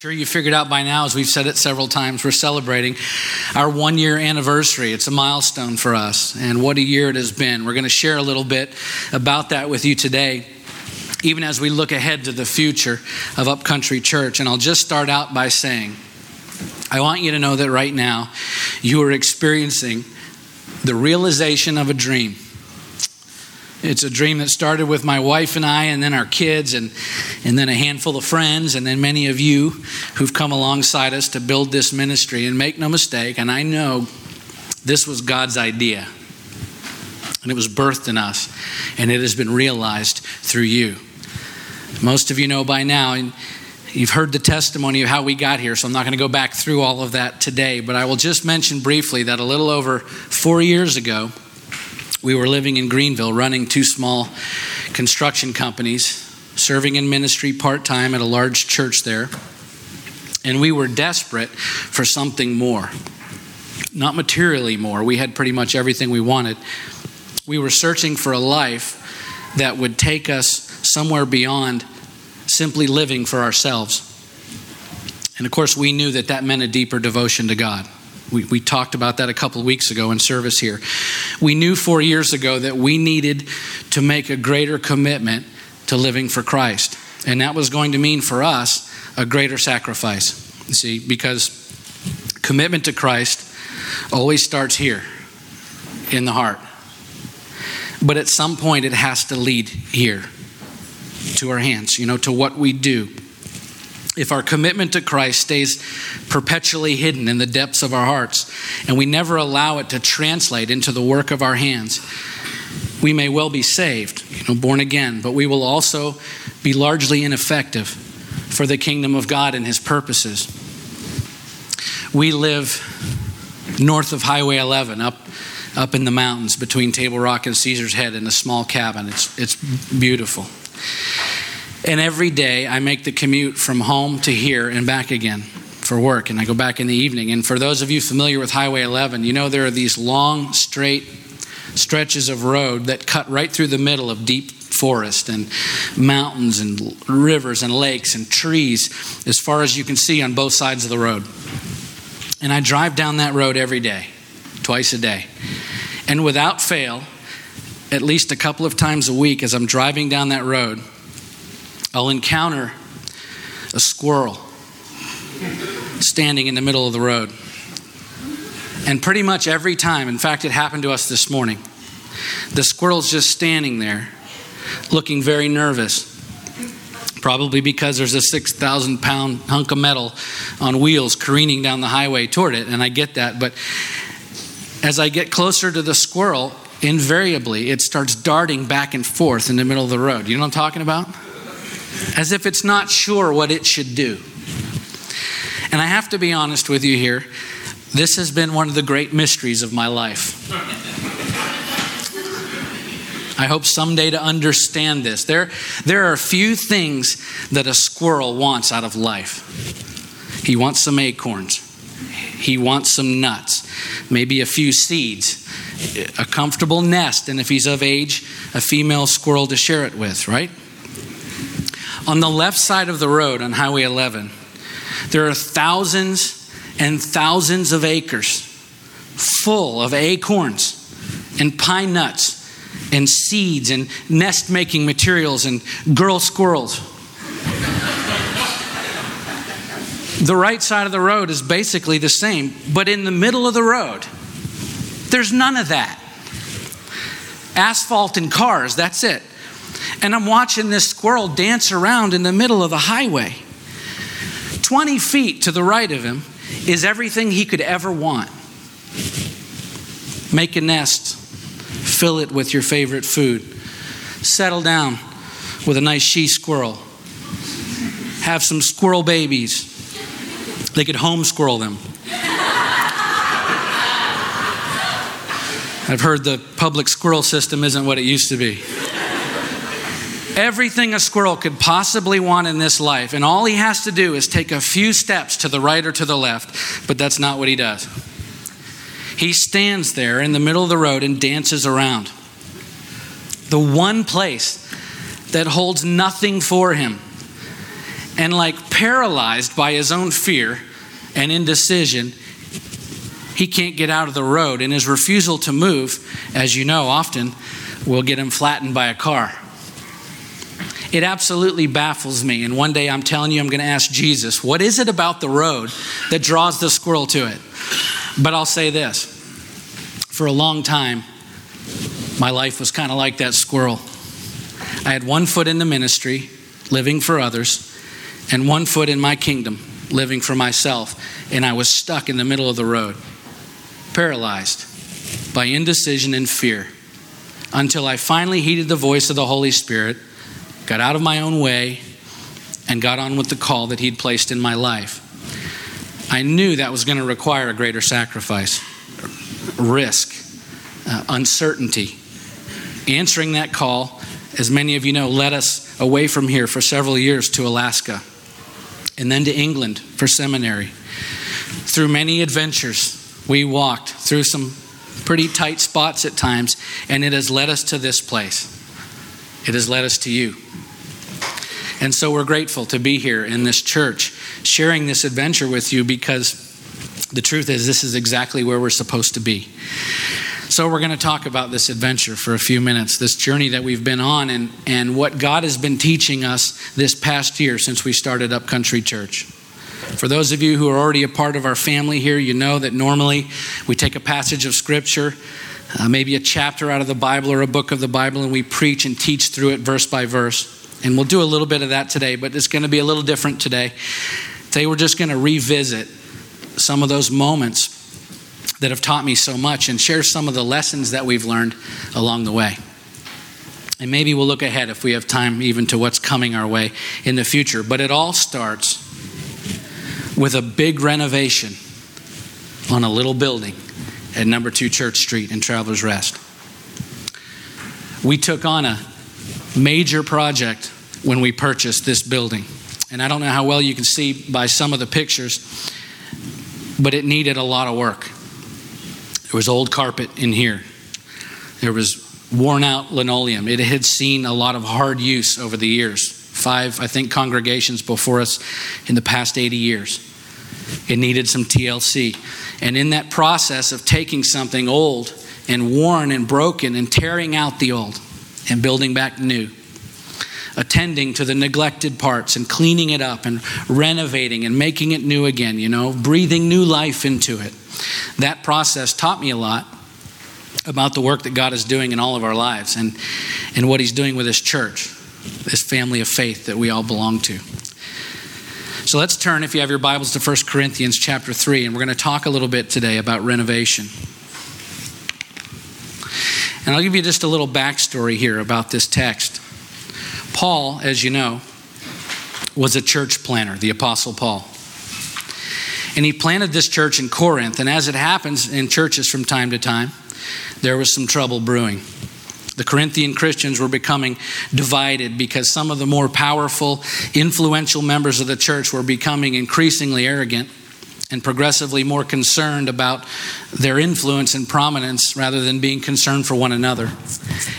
Sure, you figured out by now, as we've said it several times, we're celebrating our one year anniversary. It's a milestone for us, and what a year it has been. We're going to share a little bit about that with you today, even as we look ahead to the future of Upcountry Church. And I'll just start out by saying, I want you to know that right now you are experiencing the realization of a dream. It's a dream that started with my wife and I, and then our kids, and, and then a handful of friends, and then many of you who've come alongside us to build this ministry. And make no mistake, and I know this was God's idea. And it was birthed in us, and it has been realized through you. Most of you know by now, and you've heard the testimony of how we got here, so I'm not going to go back through all of that today, but I will just mention briefly that a little over four years ago, we were living in Greenville, running two small construction companies, serving in ministry part time at a large church there. And we were desperate for something more. Not materially more. We had pretty much everything we wanted. We were searching for a life that would take us somewhere beyond simply living for ourselves. And of course, we knew that that meant a deeper devotion to God. We, we talked about that a couple of weeks ago in service here. We knew four years ago that we needed to make a greater commitment to living for Christ. And that was going to mean for us a greater sacrifice. You see, because commitment to Christ always starts here in the heart. But at some point, it has to lead here to our hands, you know, to what we do if our commitment to Christ stays perpetually hidden in the depths of our hearts and we never allow it to translate into the work of our hands, we may well be saved, you know, born again, but we will also be largely ineffective for the kingdom of God and his purposes. We live north of Highway 11, up up in the mountains between Table Rock and Caesar's Head in a small cabin. It's it's beautiful. And every day I make the commute from home to here and back again for work, and I go back in the evening. And for those of you familiar with Highway 11, you know there are these long, straight stretches of road that cut right through the middle of deep forest and mountains and rivers and lakes and trees as far as you can see on both sides of the road. And I drive down that road every day, twice a day. And without fail, at least a couple of times a week as I'm driving down that road, I'll encounter a squirrel standing in the middle of the road. And pretty much every time, in fact, it happened to us this morning, the squirrel's just standing there looking very nervous. Probably because there's a 6,000 pound hunk of metal on wheels careening down the highway toward it, and I get that. But as I get closer to the squirrel, invariably it starts darting back and forth in the middle of the road. You know what I'm talking about? As if it's not sure what it should do. And I have to be honest with you here, this has been one of the great mysteries of my life. I hope someday to understand this. There, there are few things that a squirrel wants out of life. He wants some acorns, he wants some nuts, maybe a few seeds, a comfortable nest, and if he's of age, a female squirrel to share it with, right? On the left side of the road on Highway 11, there are thousands and thousands of acres full of acorns and pine nuts and seeds and nest making materials and girl squirrels. the right side of the road is basically the same, but in the middle of the road, there's none of that. Asphalt and cars, that's it. And I'm watching this squirrel dance around in the middle of the highway. 20 feet to the right of him is everything he could ever want. Make a nest, fill it with your favorite food, settle down with a nice she squirrel, have some squirrel babies. They could home squirrel them. I've heard the public squirrel system isn't what it used to be everything a squirrel could possibly want in this life, and all he has to do is take a few steps to the right or to the left, but that's not what he does. He stands there in the middle of the road and dances around. The one place that holds nothing for him. And like paralyzed by his own fear and indecision, he can't get out of the road. And his refusal to move, as you know, often will get him flattened by a car. It absolutely baffles me. And one day I'm telling you, I'm going to ask Jesus, what is it about the road that draws the squirrel to it? But I'll say this for a long time, my life was kind of like that squirrel. I had one foot in the ministry, living for others, and one foot in my kingdom, living for myself. And I was stuck in the middle of the road, paralyzed by indecision and fear, until I finally heeded the voice of the Holy Spirit, got out of my own way, and got on with the call that He'd placed in my life. I knew that was going to require a greater sacrifice, risk, uh, uncertainty. Answering that call, as many of you know, led us away from here for several years to Alaska and then to England for seminary. Through many adventures, we walked through some pretty tight spots at times, and it has led us to this place. It has led us to you. And so we're grateful to be here in this church, sharing this adventure with you because the truth is, this is exactly where we're supposed to be. So, we're going to talk about this adventure for a few minutes, this journey that we've been on, and, and what God has been teaching us this past year since we started Upcountry Church. For those of you who are already a part of our family here, you know that normally we take a passage of Scripture, uh, maybe a chapter out of the Bible or a book of the Bible, and we preach and teach through it verse by verse. And we'll do a little bit of that today, but it's going to be a little different today. Today, we're just going to revisit some of those moments that have taught me so much and share some of the lessons that we've learned along the way. And maybe we'll look ahead if we have time, even to what's coming our way in the future. But it all starts with a big renovation on a little building at number two Church Street in Travelers Rest. We took on a major project when we purchased this building. And I don't know how well you can see by some of the pictures, but it needed a lot of work. There was old carpet in here. There was worn out linoleum. It had seen a lot of hard use over the years. Five, I think, congregations before us in the past 80 years. It needed some TLC. And in that process of taking something old and worn and broken and tearing out the old and building back new, attending to the neglected parts and cleaning it up and renovating and making it new again, you know, breathing new life into it. That process taught me a lot about the work that God is doing in all of our lives and, and what He's doing with His church, this family of faith that we all belong to. So let's turn, if you have your Bibles, to 1 Corinthians chapter 3, and we're going to talk a little bit today about renovation. And I'll give you just a little backstory here about this text. Paul, as you know, was a church planner, the Apostle Paul. And he planted this church in Corinth. And as it happens in churches from time to time, there was some trouble brewing. The Corinthian Christians were becoming divided because some of the more powerful, influential members of the church were becoming increasingly arrogant and progressively more concerned about their influence and prominence rather than being concerned for one another.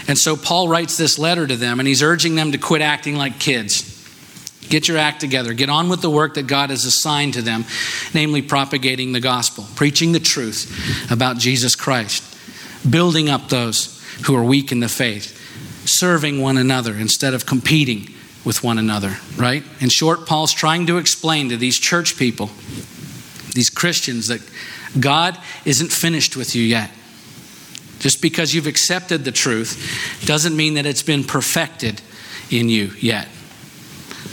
And so Paul writes this letter to them and he's urging them to quit acting like kids. Get your act together. Get on with the work that God has assigned to them, namely propagating the gospel, preaching the truth about Jesus Christ, building up those who are weak in the faith, serving one another instead of competing with one another, right? In short, Paul's trying to explain to these church people, these Christians, that God isn't finished with you yet. Just because you've accepted the truth doesn't mean that it's been perfected in you yet.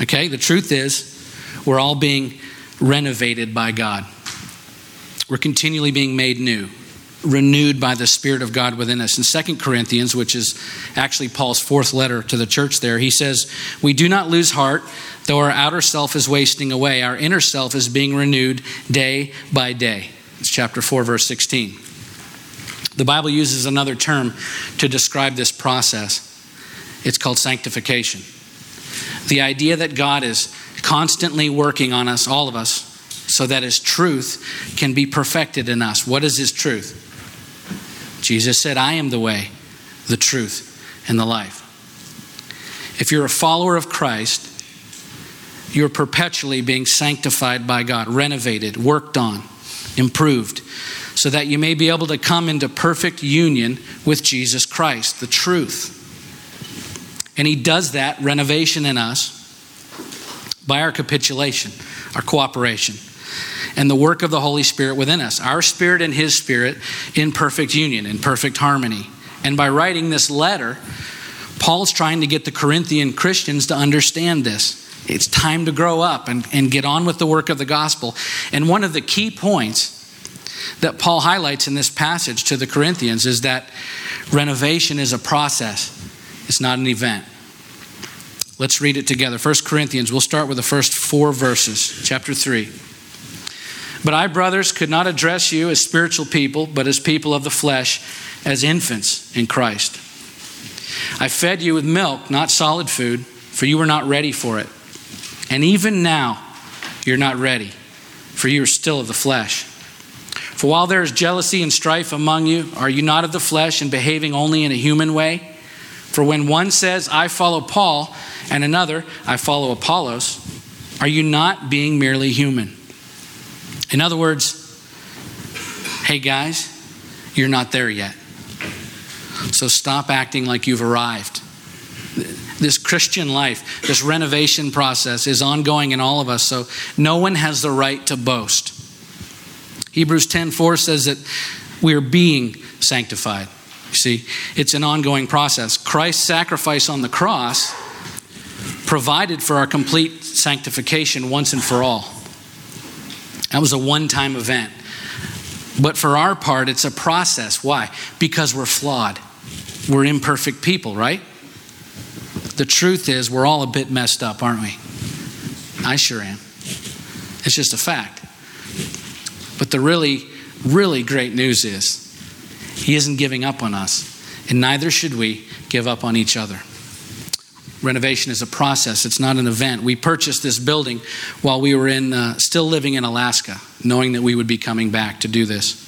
Okay? The truth is, we're all being renovated by God. We're continually being made new, renewed by the Spirit of God within us. In Second Corinthians, which is actually Paul's fourth letter to the church there, he says, We do not lose heart, though our outer self is wasting away. Our inner self is being renewed day by day. It's chapter 4, verse 16. The Bible uses another term to describe this process. It's called sanctification. The idea that God is constantly working on us, all of us, so that His truth can be perfected in us. What is His truth? Jesus said, I am the way, the truth, and the life. If you're a follower of Christ, You're perpetually being sanctified by God, renovated, worked on, improved, so that you may be able to come into perfect union with Jesus Christ, the truth. And He does that renovation in us by our capitulation, our cooperation, and the work of the Holy Spirit within us. Our spirit and His spirit in perfect union, in perfect harmony. And by writing this letter, Paul's trying to get the Corinthian Christians to understand this. It's time to grow up and, and get on with the work of the gospel. And one of the key points that Paul highlights in this passage to the Corinthians is that renovation is a process, it's not an event. Let's read it together. 1 Corinthians, we'll start with the first four verses, chapter 3. But I, brothers, could not address you as spiritual people, but as people of the flesh, as infants in Christ. I fed you with milk, not solid food, for you were not ready for it. And even now, you're not ready, for you are still of the flesh. For while there is jealousy and strife among you, are you not of the flesh and behaving only in a human way? For when one says, I follow Paul, and another, I follow Apollos, are you not being merely human? In other words, hey guys, you're not there yet. So stop acting like you've arrived. This Christian life, this renovation process is ongoing in all of us, so no one has the right to boast. Hebrews 10:4 says that we're being sanctified. You see, it's an ongoing process. Christ's sacrifice on the cross provided for our complete sanctification once and for all. That was a one time event. But for our part, it's a process. Why? Because we're flawed. We're imperfect people, right? The truth is, we're all a bit messed up, aren't we? I sure am. It's just a fact. But the really, really great news is, He isn't giving up on us, and neither should we give up on each other. Renovation is a process, it's not an event. We purchased this building while we were in, uh, still living in Alaska, knowing that we would be coming back to do this.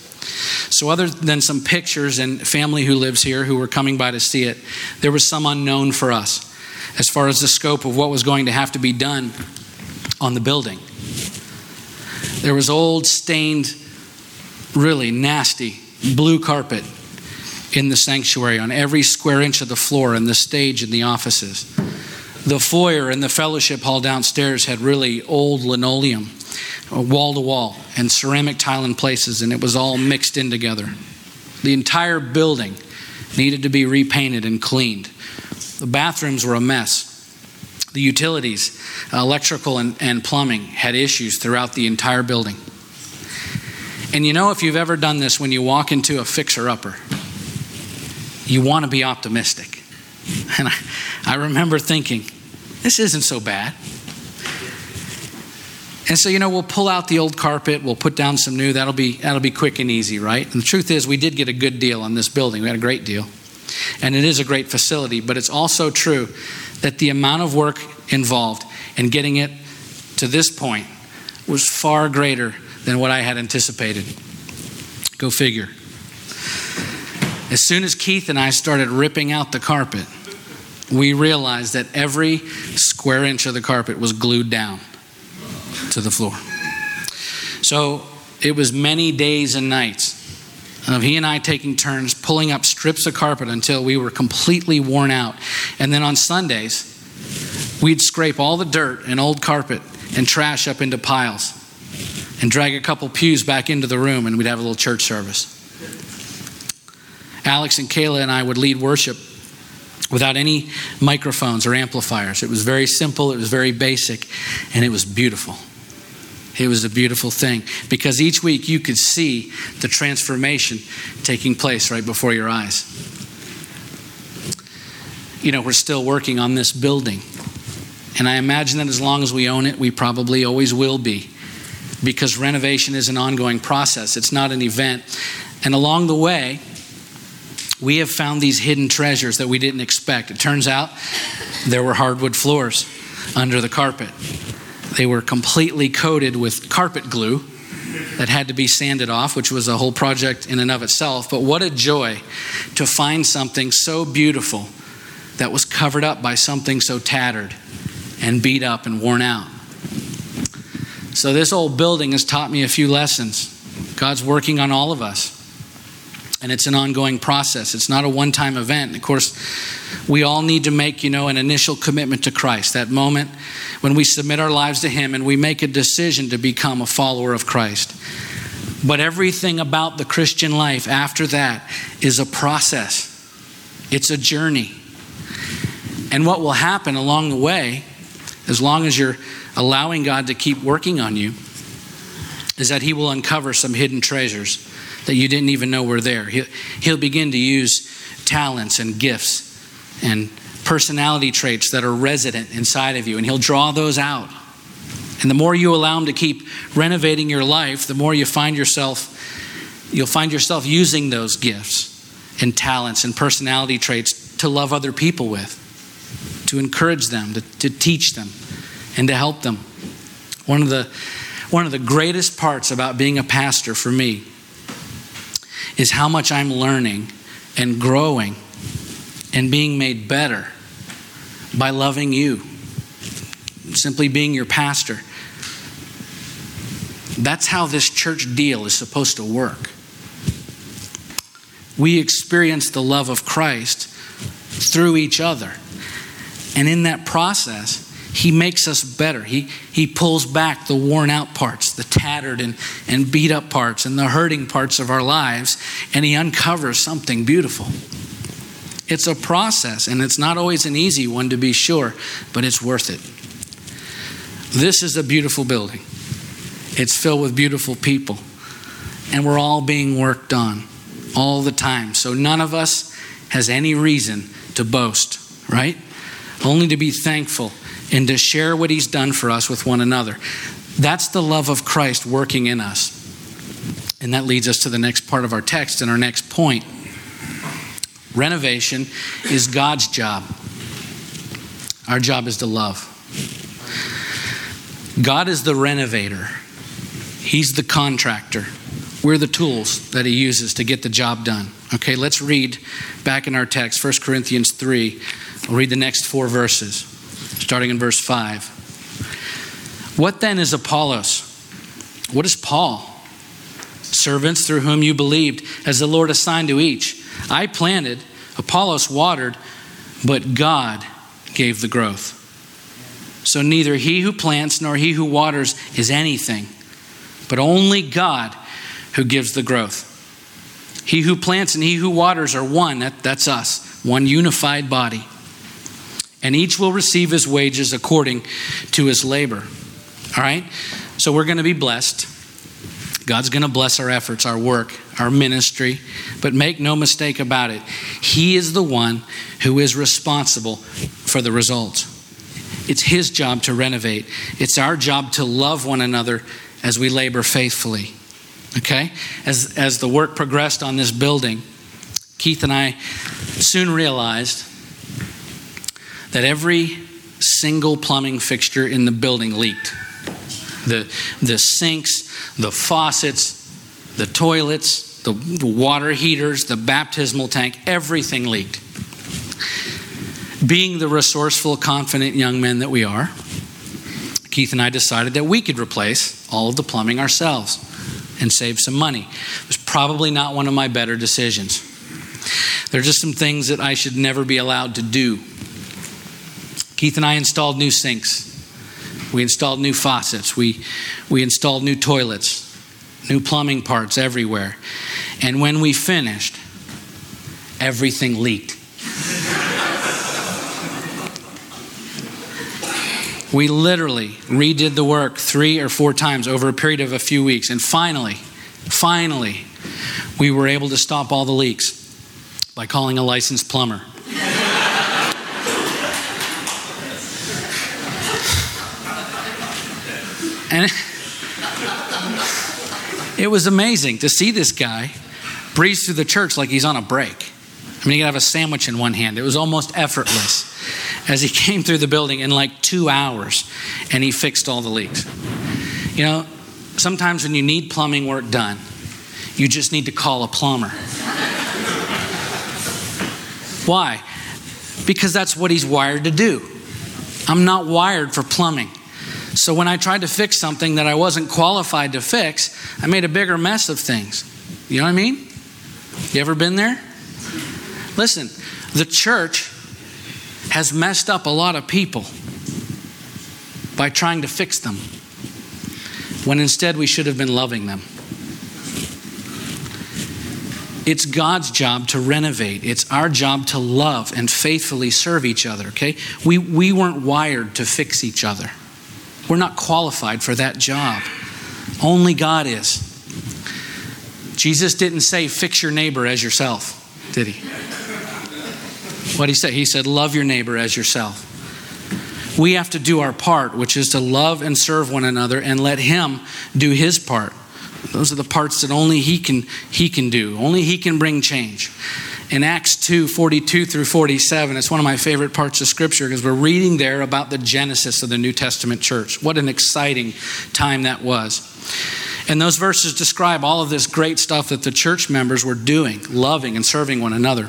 So, other than some pictures and family who lives here who were coming by to see it, there was some unknown for us as far as the scope of what was going to have to be done on the building. There was old, stained, really nasty blue carpet in the sanctuary on every square inch of the floor and the stage and the offices. The foyer and the fellowship hall downstairs had really old linoleum, uh, wall to wall, and ceramic tile in places, and it was all mixed in together. The entire building needed to be repainted and cleaned. The bathrooms were a mess. The utilities, electrical and, and plumbing, had issues throughout the entire building. And you know, if you've ever done this when you walk into a fixer upper, you want to be optimistic. And I, I remember thinking, this isn't so bad. And so, you know, we'll pull out the old carpet, we'll put down some new, that'll be, that'll be quick and easy, right? And the truth is, we did get a good deal on this building. We had a great deal. And it is a great facility, but it's also true that the amount of work involved in getting it to this point was far greater than what I had anticipated. Go figure. As soon as Keith and I started ripping out the carpet, we realized that every square inch of the carpet was glued down to the floor. So it was many days and nights of he and I taking turns pulling up strips of carpet until we were completely worn out. And then on Sundays, we'd scrape all the dirt and old carpet and trash up into piles and drag a couple pews back into the room and we'd have a little church service. Alex and Kayla and I would lead worship without any microphones or amplifiers. It was very simple, it was very basic, and it was beautiful. It was a beautiful thing because each week you could see the transformation taking place right before your eyes. You know, we're still working on this building. And I imagine that as long as we own it, we probably always will be because renovation is an ongoing process, it's not an event. And along the way, we have found these hidden treasures that we didn't expect. It turns out there were hardwood floors under the carpet. They were completely coated with carpet glue that had to be sanded off, which was a whole project in and of itself. But what a joy to find something so beautiful that was covered up by something so tattered and beat up and worn out. So, this old building has taught me a few lessons. God's working on all of us. And it's an ongoing process. It's not a one time event. Of course, we all need to make, you know, an initial commitment to Christ. That moment when we submit our lives to Him and we make a decision to become a follower of Christ. But everything about the Christian life after that is a process, it's a journey. And what will happen along the way, as long as you're allowing God to keep working on you, is that He will uncover some hidden treasures that you didn't even know were there. He'll, begin to use talents and gifts and personality traits that are resident inside of you, and He'll draw those out. And the more you allow Him to keep renovating your life, the more you find yourself, you'll find yourself using those gifts and talents and personality traits to love other people with, to encourage them, to, to teach them, and to help them. One of the one of the greatest parts about being a pastor for me is how much I'm learning and growing and being made better by loving you, simply being your pastor. That's how this church deal is supposed to work. We experience the love of Christ through each other. And in that process, he makes us better. He, he pulls back the worn out parts, the tattered and, and beat up parts, and the hurting parts of our lives, and He uncovers something beautiful. It's a process, and it's not always an easy one to be sure, but it's worth it. This is a beautiful building, it's filled with beautiful people, and we're all being worked on all the time. So none of us has any reason to boast, right? Only to be thankful and to share what He's done for us with one another. That's the love of Christ working in us. And that leads us to the next part of our text and our next point. Renovation is God's job. Our job is to love. God is the renovator, He's the contractor. We're the tools that He uses to get the job done. Okay, let's read back in our text, 1 Corinthians 3. I'll read the next four verses starting in verse 5. What then is Apollos? What is Paul? Servants through whom you believed, as the Lord assigned to each. I planted, Apollos watered, but God gave the growth. So neither he who plants nor he who waters is anything, but only God who gives the growth. He who plants and he who waters are one, that, that's us, one unified body and each will receive his wages according to his labor. All right? So we're going to be blessed. God's going to bless our efforts, our work, our ministry, but make no mistake about it. He is the one who is responsible for the results. It's His job to renovate, it's our job to love one another as we labor faithfully. Okay? As, as the work progressed on this building, Keith and I soon realized that every single plumbing fixture in the building leaked. The, the sinks, the faucets, the toilets, the, the water heaters, the baptismal tank, everything leaked. Being the resourceful, confident young men that we are, Keith and I decided that we could replace all of the plumbing ourselves and save some money. It was probably not one of my better decisions. There are just some things that I should never be allowed to do Keith and I installed new sinks. We installed new faucets. We, we installed new toilets, new plumbing parts everywhere. And when we finished, everything leaked. we literally redid the work three or four times over a period of a few weeks. And finally, finally, we were able to stop all the leaks by calling a licensed plumber. And it was amazing to see this guy breeze through the church like he's on a break. I mean, he could have a sandwich in one hand. It was almost effortless as he came through the building in like two hours and he fixed all the leaks. You know, sometimes when you need plumbing work done, you just need to call a plumber. Why? Because that's what he's wired to do. I'm not wired for plumbing. So when I tried to fix something that I wasn't qualified to fix, I made a bigger mess of things. You know what I mean? You ever been there? Listen, the church has messed up a lot of people by trying to fix them when instead we should have been loving them. It's God's job to renovate. It's our job to love and faithfully serve each other, okay? We, we weren't wired to fix each other. We're not qualified for that job. Only God is. Jesus didn't say, fix your neighbor as yourself, did he? What he say? He said, love your neighbor as yourself. We have to do our part, which is to love and serve one another and let him do his part. Those are the parts that only he can he can do. Only he can bring change. In Acts 2, 42 through 47, it's one of my favorite parts of scripture because we're reading there about the genesis of the New Testament church. What an exciting time that was. And those verses describe all of this great stuff that the church members were doing, loving and serving one another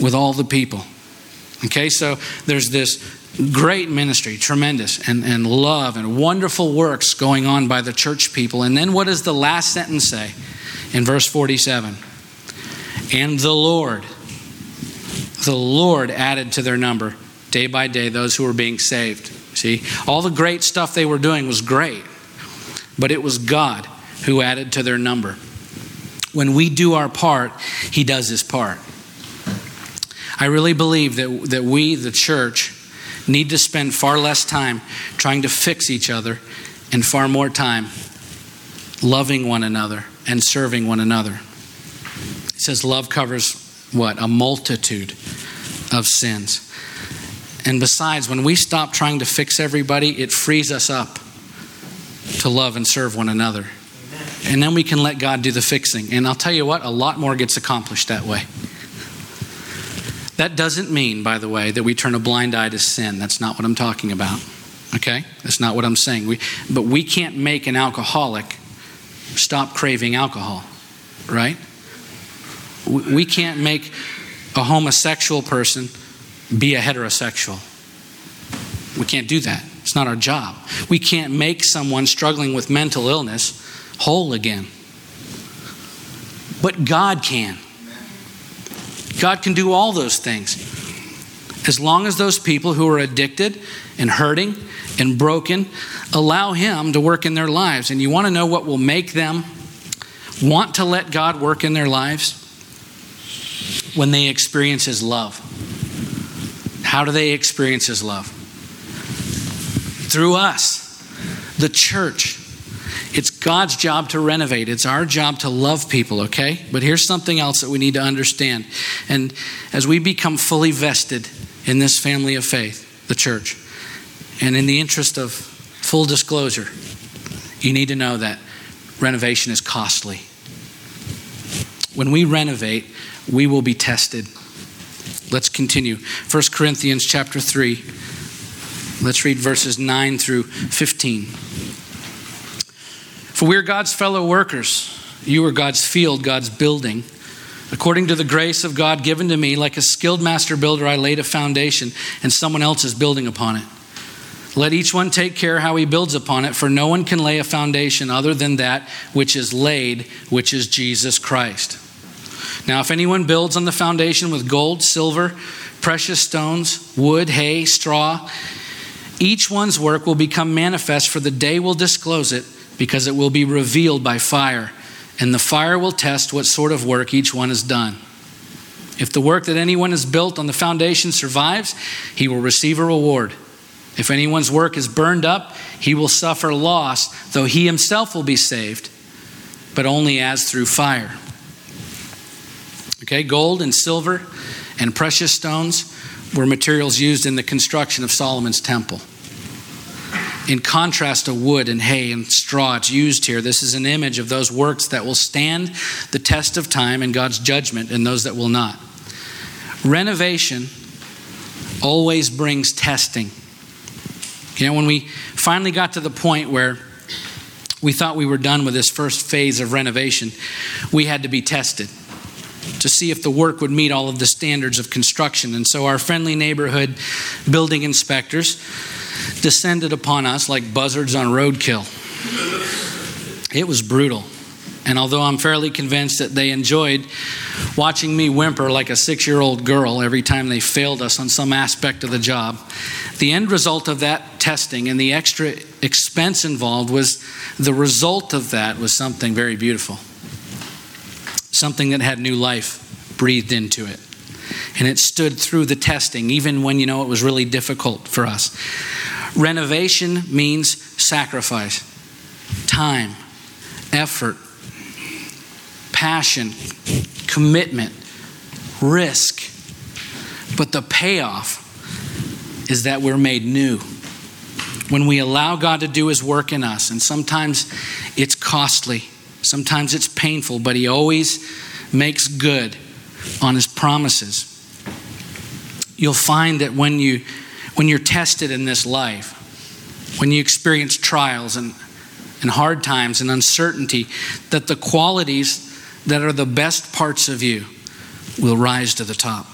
with all the people. Okay, so there's this great ministry, tremendous, and, and love and wonderful works going on by the church people. And then what does the last sentence say in verse 47? And the Lord, the Lord added to their number day by day those who were being saved. See, all the great stuff they were doing was great, but it was God who added to their number. When we do our part, He does His part. I really believe that, that we, the church, need to spend far less time trying to fix each other and far more time loving one another and serving one another. It says love covers what? A multitude of sins. And besides, when we stop trying to fix everybody, it frees us up to love and serve one another. And then we can let God do the fixing. And I'll tell you what, a lot more gets accomplished that way. That doesn't mean, by the way, that we turn a blind eye to sin. That's not what I'm talking about. Okay? That's not what I'm saying. We, but we can't make an alcoholic stop craving alcohol, right? We, we can't make a homosexual person be a heterosexual. We can't do that. It's not our job. We can't make someone struggling with mental illness whole again. But God can. God can do all those things. As long as those people who are addicted and hurting and broken allow Him to work in their lives. And you want to know what will make them want to let God work in their lives? When they experience His love. How do they experience His love? Through us, the church. It's God's job to renovate. It's our job to love people, okay? But here's something else that we need to understand. And as we become fully vested in this family of faith, the church, and in the interest of full disclosure, you need to know that renovation is costly. When we renovate, we will be tested. Let's continue. 1 Corinthians chapter 3. Let's read verses 9 through 15. For we are God's fellow workers. You are God's field, God's building. According to the grace of God given to me, like a skilled master builder, I laid a foundation, and someone else is building upon it. Let each one take care how he builds upon it, for no one can lay a foundation other than that which is laid, which is Jesus Christ. Now, if anyone builds on the foundation with gold, silver, precious stones, wood, hay, straw, each one's work will become manifest, for the day will disclose it because it will be revealed by fire, and the fire will test what sort of work each one has done. If the work that anyone has built on the foundation survives, he will receive a reward. If anyone's work is burned up, he will suffer loss, though he himself will be saved, but only as through fire. Okay, gold and silver and precious stones were materials used in the construction of Solomon's temple. In contrast to wood and hay and straw, it's used here. This is an image of those works that will stand the test of time and God's judgment and those that will not. Renovation always brings testing. You know, when we finally got to the point where we thought we were done with this first phase of renovation, we had to be tested to see if the work would meet all of the standards of construction. And so our friendly neighborhood building inspectors descended upon us like buzzards on roadkill. It was brutal. And although I'm fairly convinced that they enjoyed watching me whimper like a six year old girl every time they failed us on some aspect of the job, the end result of that testing and the extra expense involved was the result of that was something very beautiful. Something that had new life breathed into it. And it stood through the testing, even when you know it was really difficult for us. Renovation means sacrifice, time, effort, passion, commitment, risk. But the payoff is that we're made new. When we allow God to do His work in us, and sometimes it's costly, sometimes it's painful, but He always makes good on His promises. You'll find that when you when you're tested in this life, when you experience trials and, and hard times and uncertainty, that the qualities that are the best parts of you will rise to the top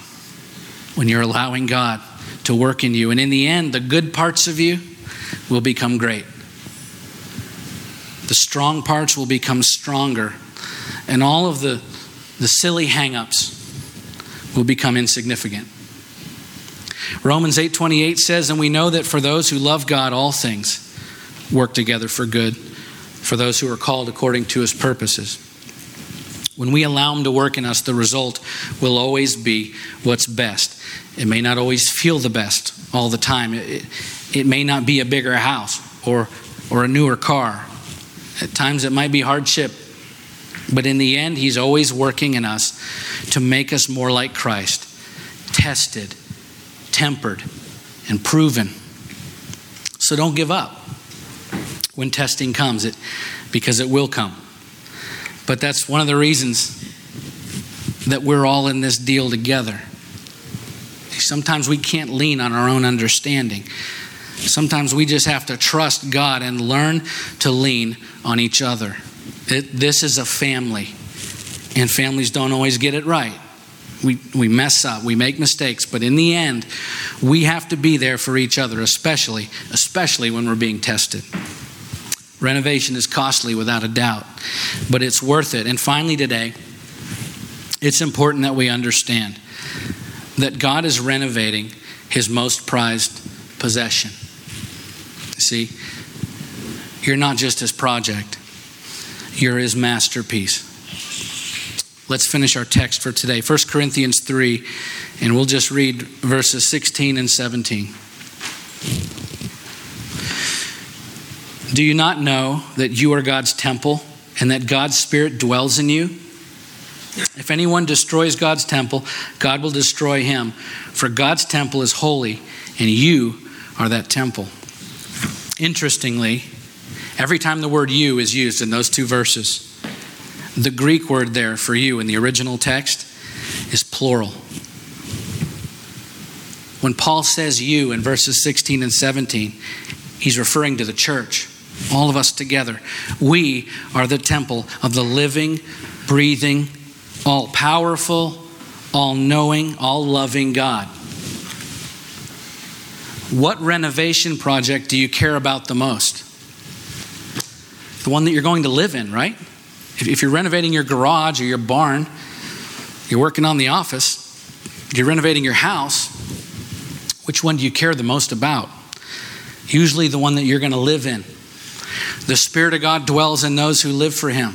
when you're allowing God to work in you. And in the end, the good parts of you will become great. The strong parts will become stronger. And all of the, the silly hang ups will become insignificant. Romans 8:28 says, "And we know that for those who love God, all things work together for good, for those who are called according to his purposes." When we allow him to work in us, the result will always be what's best. It may not always feel the best all the time. It, it may not be a bigger house or, or a newer car. At times it might be hardship. But in the end, he's always working in us to make us more like Christ, tested, tempered, and proven. So don't give up when testing comes, it, because it will come. But that's one of the reasons that we're all in this deal together. Sometimes we can't lean on our own understanding. Sometimes we just have to trust God and learn to lean on each other. It, this is a family, and families don't always get it right. We, we mess up, we make mistakes, but in the end, we have to be there for each other, especially, especially when we're being tested. Renovation is costly without a doubt, but it's worth it. And finally, today, it's important that we understand that God is renovating his most prized possession. See, you're not just his project, you're his masterpiece. Let's finish our text for today 1 Corinthians 3, and we'll just read verses 16 and 17. Do you not know that you are God's temple and that God's Spirit dwells in you? If anyone destroys God's temple, God will destroy him. For God's temple is holy, and you are that temple. Interestingly, every time the word you is used in those two verses, the Greek word there for you in the original text is plural. When Paul says you in verses 16 and 17, he's referring to the church all of us together. We are the temple of the living, breathing, all powerful, all knowing, all loving God. What renovation project do you care about the most? The one that you're going to live in, right? If you're renovating your garage or your barn, you're working on the office, you're renovating your house, which one do you care the most about? Usually the one that you're going to live in. The Spirit of God dwells in those who live for Him.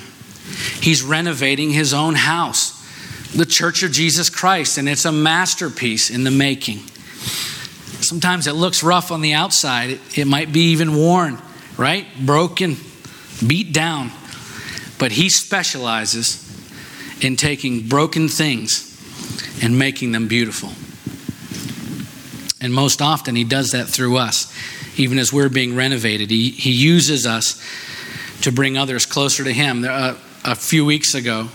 He's renovating His own house, the Church of Jesus Christ, and it's a masterpiece in the making. Sometimes it looks rough on the outside, it, it might be even worn, right? Broken, beat down. But He specializes in taking broken things and making them beautiful. And most often, He does that through us even as we're being renovated. He, he uses us to bring others closer to Him. Uh, a few weeks ago,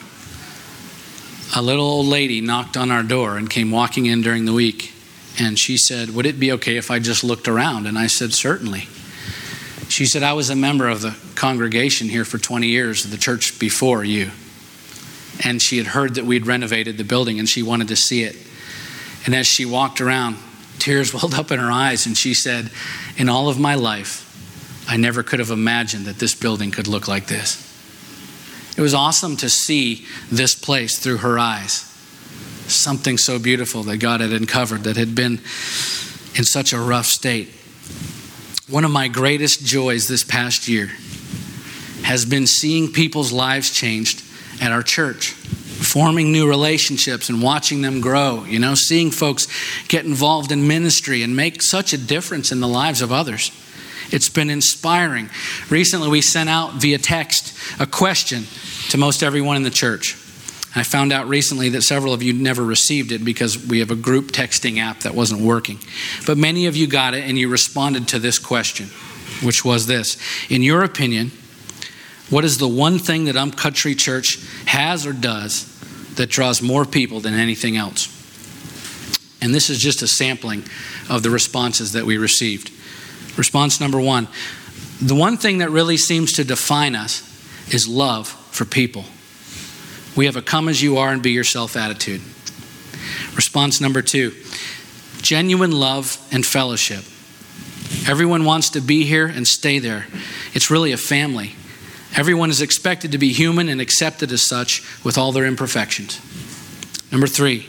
a little old lady knocked on our door and came walking in during the week. And she said, Would it be okay if I just looked around? And I said, Certainly. She said, I was a member of the congregation here for 20 years, the church before you. And she had heard that we'd renovated the building and she wanted to see it. And as she walked around, tears welled up in her eyes, and she said, In all of my life, I never could have imagined that this building could look like this. It was awesome to see this place through her eyes. Something so beautiful that God had uncovered that had been in such a rough state. One of my greatest joys this past year has been seeing people's lives changed at our church, forming new relationships and watching them grow, you know, seeing folks get involved in ministry and make such a difference in the lives of others. It's been inspiring. Recently, we sent out via text a question to most everyone in the church. I found out recently that several of you never received it because we have a group texting app that wasn't working. But many of you got it and you responded to this question, which was this In your opinion, what is the one thing that um Country Church has or does that draws more people than anything else? And this is just a sampling of the responses that we received. Response number one the one thing that really seems to define us is love for people. We have a come as you are and be yourself attitude. Response number two genuine love and fellowship. Everyone wants to be here and stay there. It's really a family. Everyone is expected to be human and accepted as such with all their imperfections. Number three,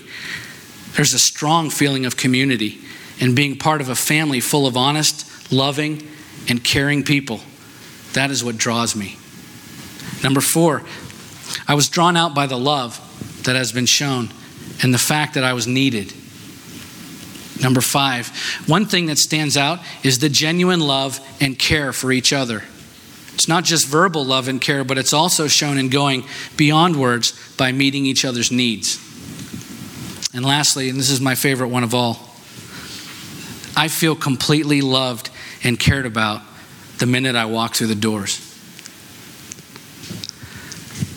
there's a strong feeling of community and being part of a family full of honest, loving, and caring people. That is what draws me. Number four, I was drawn out by the love that has been shown and the fact that I was needed. Number five, one thing that stands out is the genuine love and care for each other. It's not just verbal love and care, but it's also shown in going beyond words by meeting each other's needs. And lastly, and this is my favorite one of all, I feel completely loved and cared about the minute I walk through the doors.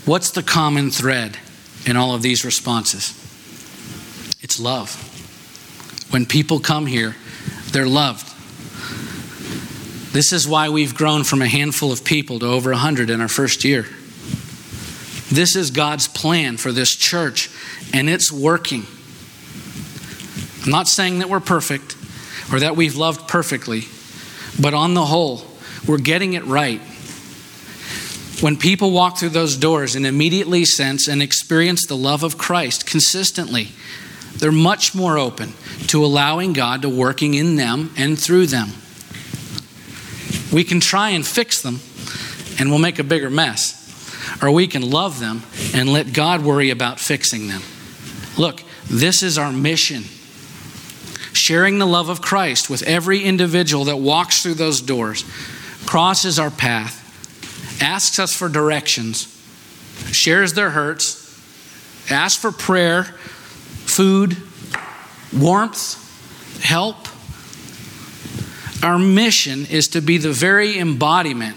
What's the common thread in all of these responses? It's love. When people come here, they're loved. This is why we've grown from a handful of people to over 100 in our first year. This is God's plan for this church, and it's working. I'm not saying that we're perfect or that we've loved perfectly, but on the whole, we're getting it right when people walk through those doors and immediately sense and experience the love of Christ consistently, they're much more open to allowing God to working in them and through them. We can try and fix them and we'll make a bigger mess. Or we can love them and let God worry about fixing them. Look, this is our mission. Sharing the love of Christ with every individual that walks through those doors crosses our path asks us for directions, shares their hurts, asks for prayer, food, warmth, help. Our mission is to be the very embodiment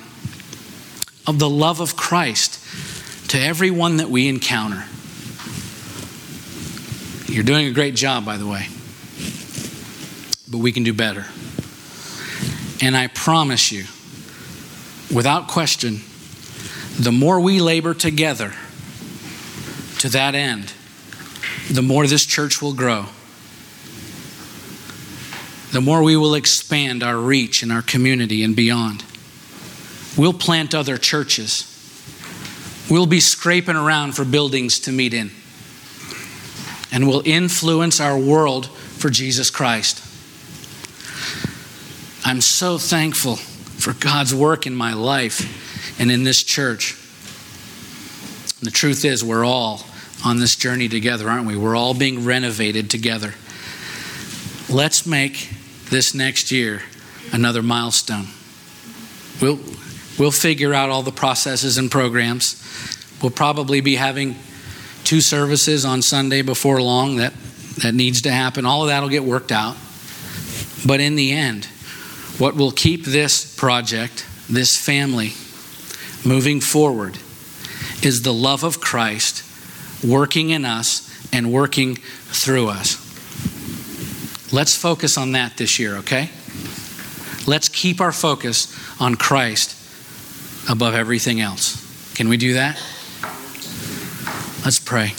of the love of Christ to everyone that we encounter. You're doing a great job, by the way, but we can do better. And I promise you, without question, the more we labor together to that end, the more this church will grow. The more we will expand our reach in our community and beyond. We'll plant other churches. We'll be scraping around for buildings to meet in. And we'll influence our world for Jesus Christ. I'm so thankful for God's work in my life and in this church. And the truth is, we're all on this journey together, aren't we? We're all being renovated together. Let's make this next year another milestone. We'll, we'll figure out all the processes and programs. We'll probably be having two services on Sunday before long. That, that needs to happen. All of that will get worked out. But in the end, What will keep this project, this family, moving forward is the love of Christ working in us and working through us. Let's focus on that this year, okay? Let's keep our focus on Christ above everything else. Can we do that? Let's pray.